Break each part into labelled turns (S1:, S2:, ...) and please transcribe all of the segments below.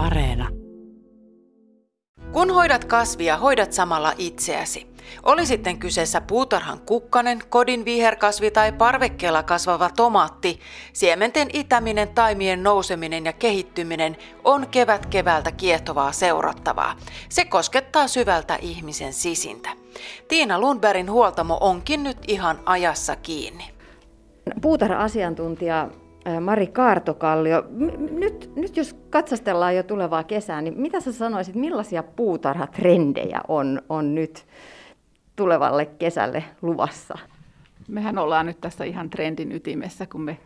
S1: Areena. Kun hoidat kasvia, hoidat samalla itseäsi. Oli sitten kyseessä puutarhan kukkanen, kodin viherkasvi tai parvekkeella kasvava tomaatti, siementen itäminen, taimien nouseminen ja kehittyminen on kevät keväältä kiehtovaa seurattavaa. Se koskettaa syvältä ihmisen sisintä. Tiina Lundbergin huoltamo onkin nyt ihan ajassa kiinni.
S2: Puutarha-asiantuntija Mari Kaartokallio, nyt, nyt jos katsastellaan jo tulevaa kesää, niin mitä sä sanoisit, millaisia puutarhatrendejä on, on nyt tulevalle kesälle luvassa?
S3: Mehän ollaan nyt tässä ihan trendin ytimessä, kun me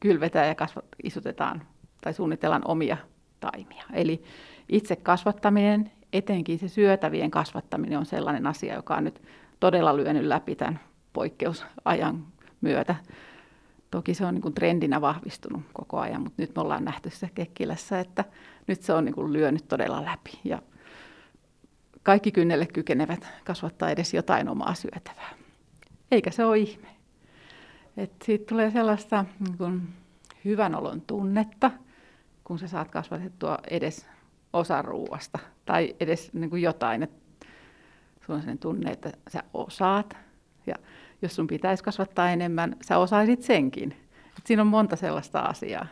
S3: kylvetään ja kasvat, isutetaan tai suunnitellaan omia taimia. Eli itse kasvattaminen, etenkin se syötävien kasvattaminen on sellainen asia, joka on nyt todella lyönyt läpi tämän poikkeusajan myötä. Toki se on niin kuin trendinä vahvistunut koko ajan, mutta nyt me ollaan nähty se Kekkilässä, että nyt se on niin kuin lyönyt todella läpi. Ja kaikki kynnelle kykenevät kasvattaa edes jotain omaa syötävää. Eikä se ole ihme. Et siitä tulee sellaista niin kuin hyvän olon tunnetta, kun sä saat kasvatettua edes osa ruuasta tai edes niin kuin jotain. Että sulla on sellainen tunne, että sä osaat. Ja jos sun pitäisi kasvattaa enemmän, sä osaisit senkin. Et siinä on monta sellaista asiaa.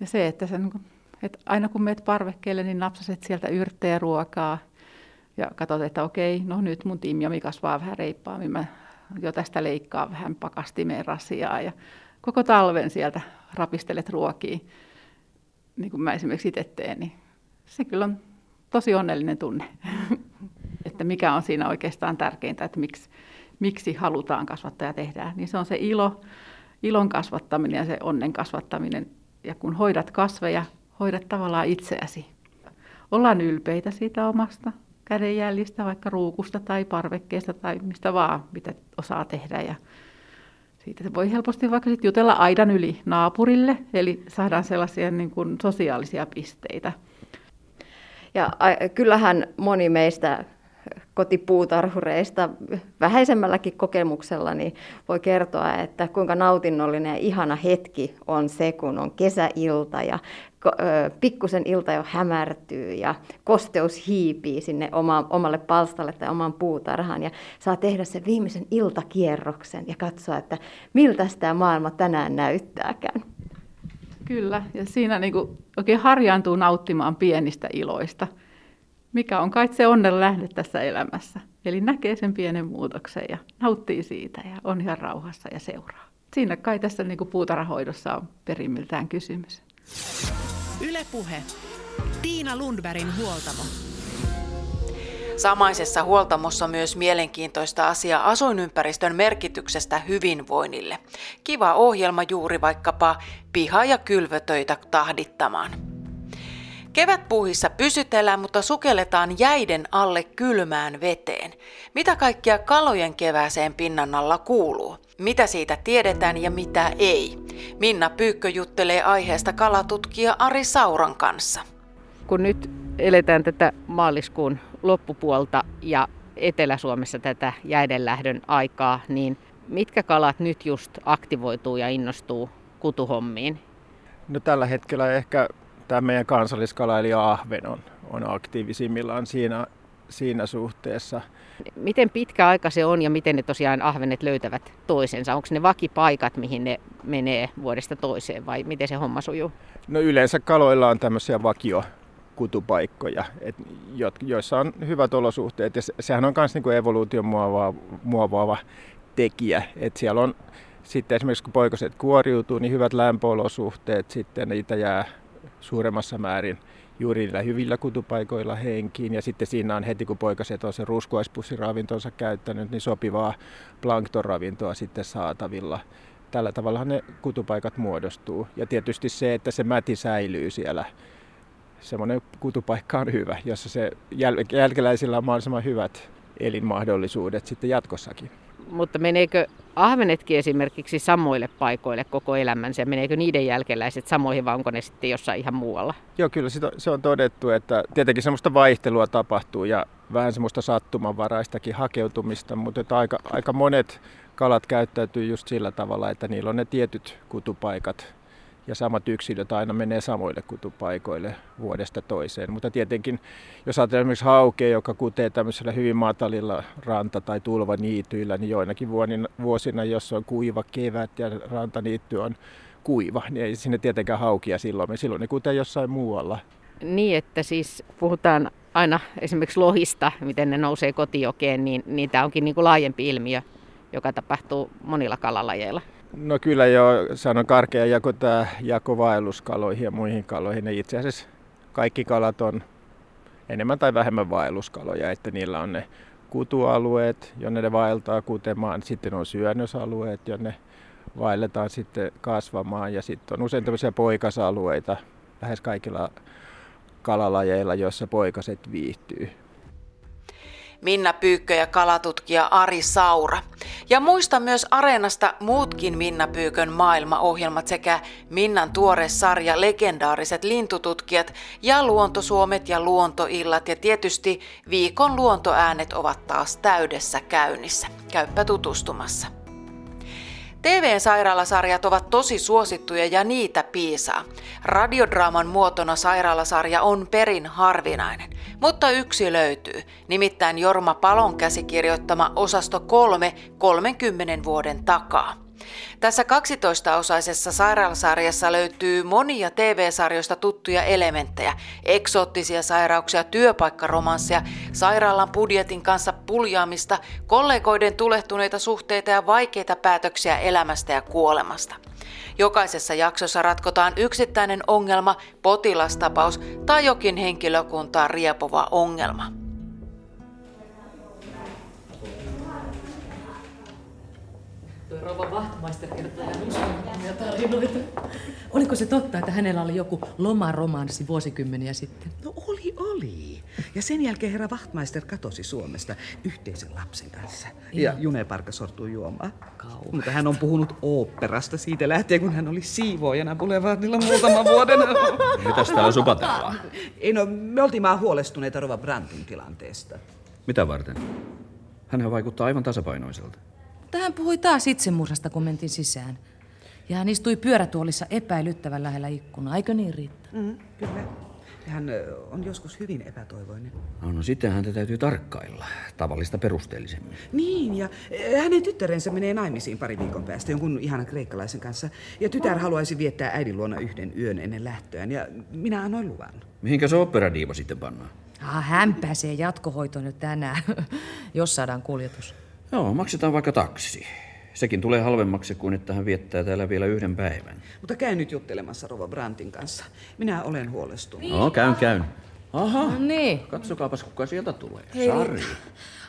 S3: Ja se, että, sä, niin että aina kun meet parvekkeelle, niin napsaset sieltä yrttejä ruokaa – ja katsot, että okei, no nyt mun timjomi kasvaa vähän reippaammin, mä jo tästä leikkaa vähän pakastimeen rasiaa ja koko talven sieltä rapistelet ruokia, niin kuin mä esimerkiksi itse teen, niin se kyllä on tosi onnellinen tunne, että mikä on siinä oikeastaan tärkeintä, että miksi, miksi halutaan kasvattaa ja tehdään, niin se on se ilo, ilon kasvattaminen ja se onnen kasvattaminen. Ja kun hoidat kasveja, hoidat tavallaan itseäsi. Ollaan ylpeitä siitä omasta kädenjäljistä, vaikka ruukusta tai parvekkeesta tai mistä vaan, mitä osaa tehdä. Ja siitä voi helposti vaikka sit jutella aidan yli naapurille, eli saadaan sellaisia niin kuin sosiaalisia pisteitä.
S2: Ja kyllähän moni meistä kotipuutarhureista. Vähäisemmälläkin kokemuksella niin voi kertoa, että kuinka nautinnollinen ja ihana hetki on se, kun on kesäilta ja pikkusen ilta jo hämärtyy ja kosteus hiipii sinne oma, omalle palstalle tai oman puutarhaan. Ja saa tehdä sen viimeisen iltakierroksen ja katsoa, että miltä tämä maailma tänään näyttääkään.
S3: Kyllä, ja siinä niin kuin oikein harjaantuu nauttimaan pienistä iloista – mikä on kai se onnen lähde tässä elämässä. Eli näkee sen pienen muutoksen ja nauttii siitä ja on ihan rauhassa ja seuraa. Siinä kai tässä niin kuin puutarhahoidossa on perimmiltään kysymys.
S1: Ylepuhe. Tiina Lundbergin huoltamo. Samaisessa huoltamossa myös mielenkiintoista asiaa asuinympäristön merkityksestä hyvinvoinnille. Kiva ohjelma juuri vaikkapa piha- ja kylvötöitä tahdittamaan. Kevätpuuhissa pysytellään, mutta sukelletaan jäiden alle kylmään veteen. Mitä kaikkia kalojen kevääseen pinnan alla kuuluu? Mitä siitä tiedetään ja mitä ei? Minna Pyykkö juttelee aiheesta kalatutkija Ari Sauran kanssa.
S4: Kun nyt eletään tätä maaliskuun loppupuolta ja Etelä-Suomessa tätä jäidenlähdön aikaa, niin mitkä kalat nyt just aktivoituu ja innostuu kutuhommiin?
S5: No tällä hetkellä ehkä tämä meidän kansalliskala eli ahven on, on aktiivisimmillaan siinä, siinä suhteessa.
S4: Miten pitkä aika se on ja miten ne tosiaan ahvenet löytävät toisensa? Onko ne vakipaikat, mihin ne menee vuodesta toiseen vai miten se homma sujuu?
S5: No yleensä kaloilla on tämmöisiä vakio kutupaikkoja, et, joissa on hyvät olosuhteet. Ja sehän on myös niinku evoluution muovaava, muovaava tekijä. Et siellä on sitten esimerkiksi kun poikaset kuoriutuu, niin hyvät lämpöolosuhteet, sitten niitä jää suuremmassa määrin juuri niillä hyvillä kutupaikoilla henkiin. Ja sitten siinä on heti, kun poikaset on sen ruskuaispussiravintonsa käyttänyt, niin sopivaa planktonravintoa sitten saatavilla. Tällä tavalla ne kutupaikat muodostuu. Ja tietysti se, että se mäti säilyy siellä. Semmoinen kutupaikka on hyvä, jossa se jäl- jälkeläisillä on mahdollisimman hyvät elinmahdollisuudet sitten jatkossakin.
S4: Mutta meneekö ahvenetkin esimerkiksi samoille paikoille koko elämänsä? Meneekö niiden jälkeläiset samoihin vai onko ne sitten jossain ihan muualla?
S5: Joo, kyllä se on todettu, että tietenkin semmoista vaihtelua tapahtuu ja vähän semmoista sattumanvaraistakin hakeutumista, mutta että aika, aika monet kalat käyttäytyy just sillä tavalla, että niillä on ne tietyt kutupaikat ja samat yksilöt aina menee samoille kutupaikoille vuodesta toiseen. Mutta tietenkin, jos ajatellaan esimerkiksi haukea, joka kutee tämmöisellä hyvin matalilla ranta- tai tulvaniityillä, niin joinakin vuosina, jos on kuiva kevät ja rantaniitty on kuiva, niin ei sinne tietenkään haukia silloin. Silloin ne kutee jossain muualla.
S4: Niin, että siis puhutaan aina esimerkiksi lohista, miten ne nousee kotijokeen, niin, niin tämä onkin niin kuin laajempi ilmiö, joka tapahtuu monilla kalalajeilla.
S5: No kyllä jo, sanon karkea jako tämä jako vaelluskaloihin ja muihin kaloihin. Ne itse asiassa kaikki kalat on enemmän tai vähemmän vaelluskaloja, että niillä on ne kutualueet, jonne ne vaeltaa kutemaan. Sitten on syönnösalueet, jonne vaelletaan sitten kasvamaan. Ja sitten on usein tämmöisiä poikasalueita lähes kaikilla kalalajeilla, joissa poikaset viihtyy.
S1: Minna Pyykkö ja kalatutkija Ari Saura. Ja muista myös Areenasta muutkin Minna Pyykön maailmaohjelmat sekä Minnan tuore sarja Legendaariset lintututkijat ja Luontosuomet ja Luontoillat ja tietysti viikon luontoäänet ovat taas täydessä käynnissä. Käyppä tutustumassa. TV-sairaalasarjat ovat tosi suosittuja ja niitä piisaa. Radiodraaman muotona sairaalasarja on perin harvinainen, mutta yksi löytyy, nimittäin Jorma Palon käsikirjoittama osasto 3 30 vuoden takaa. Tässä 12-osaisessa sairaalasarjassa löytyy monia TV-sarjoista tuttuja elementtejä, eksoottisia sairauksia, työpaikkaromanssia, sairaalan budjetin kanssa puljaamista, kollegoiden tulehtuneita suhteita ja vaikeita päätöksiä elämästä ja kuolemasta. Jokaisessa jaksossa ratkotaan yksittäinen ongelma, potilastapaus tai jokin henkilökuntaa riepova ongelma.
S6: Rouva Wachtmeister kertoo ihan tarinoita. Oliko se totta, että hänellä oli joku lomaromanssi vuosikymmeniä sitten?
S7: No oli, oli. Ja sen jälkeen herra Wachtmeister katosi Suomesta yhteisen lapsen kanssa. Ja June Parka sortui juomaan.
S6: Kauhean.
S7: Mutta hän on puhunut oopperasta siitä lähtien, kun hän oli siivoojana Boulevardilla muutaman vuoden.
S8: Mitäs täällä supatellaan?
S7: Ei no, me oltiin vaan huolestuneita Rova Brantin tilanteesta.
S8: Mitä varten? Hän vaikuttaa aivan tasapainoiselta.
S6: Tähän puhui taas itsemurhasta, kun mentiin sisään. Ja hän istui pyörätuolissa epäilyttävän lähellä ikkunaa, eikö niin Riitta?
S7: Mm, kyllä. Hän on joskus hyvin epätoivoinen.
S8: No, no sitten häntä täytyy tarkkailla, tavallista perusteellisemmin.
S7: Niin, ja hänen tyttärensä menee naimisiin pari viikon päästä jonkun ihanan kreikkalaisen kanssa. Ja tytär haluaisi viettää äidin luona yhden yön ennen lähtöään, ja minä annoin luvan.
S8: Mihinkä se operadiiva sitten pannaan?
S6: Ah, hän pääsee jatkohoitoon jo tänään, jos saadaan kuljetus.
S8: Joo, maksetaan vaikka taksi. Sekin tulee halvemmaksi kuin että hän viettää täällä vielä yhden päivän.
S7: Mutta käy nyt juttelemassa Rova Brantin kanssa. Minä olen huolestunut.
S8: No, käyn, käyn. Aha,
S6: no niin.
S8: katsokaapas kuka sieltä tulee.
S6: Hei. Sari.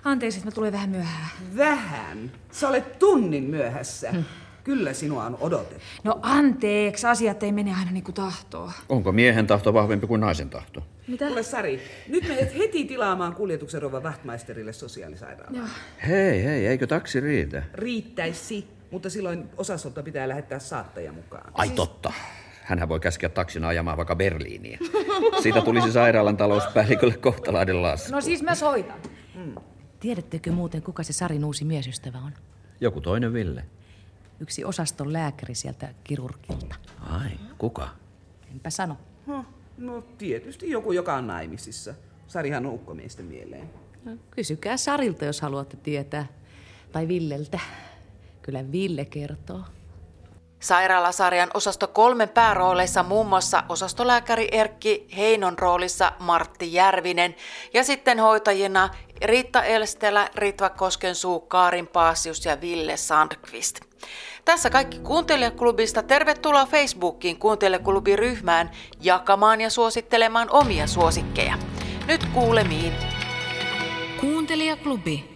S6: Anteeksi, että mä tulen vähän myöhään.
S7: Vähän? Sä olet tunnin myöhässä. Hmm. Kyllä sinua on odotettu.
S6: No anteeksi, asiat ei mene aina niin kuin tahtoo.
S8: Onko miehen tahto vahvempi kuin naisen tahto?
S7: Mitä? Kuule Sari, nyt menet heti tilaamaan kuljetuksen Rova Wachtmeisterille sosiaalisairaalaan.
S8: Hei, hei, eikö taksi riitä?
S7: Riittäisi, mutta silloin osastolta pitää lähettää saattaja mukaan.
S8: Ai siis... totta. Hänhän voi käskeä taksin ajamaan vaikka Berliiniin. Siitä tulisi sairaalan talouspäällikölle kohtalainen lasku.
S6: No siis mä soitan. Hmm. Tiedättekö muuten, kuka se Sarin uusi miesystävä on?
S8: Joku toinen Ville.
S6: Yksi osaston lääkäri sieltä kirurgilta.
S8: Ai, kuka?
S6: Enpä sano.
S7: Huh. No tietysti joku, joka on naimisissa. Sarihan on ukkomiesten mieleen.
S6: No, kysykää Sarilta, jos haluatte tietää. Tai Villeltä. Kyllä Ville kertoo.
S1: Sairaalasarjan osasto kolmen päärooleissa muun muassa osastolääkäri Erkki Heinon roolissa Martti Järvinen ja sitten hoitajina Riitta Elstelä, Ritva Koskensuu, Kaarin Paasius ja Ville Sandqvist. Tässä kaikki Kuuntelijaklubista. Tervetuloa Facebookiin Kuuntelijaklubiryhmään jakamaan ja suosittelemaan omia suosikkeja. Nyt kuulemiin.
S9: Kuuntelijaklubi.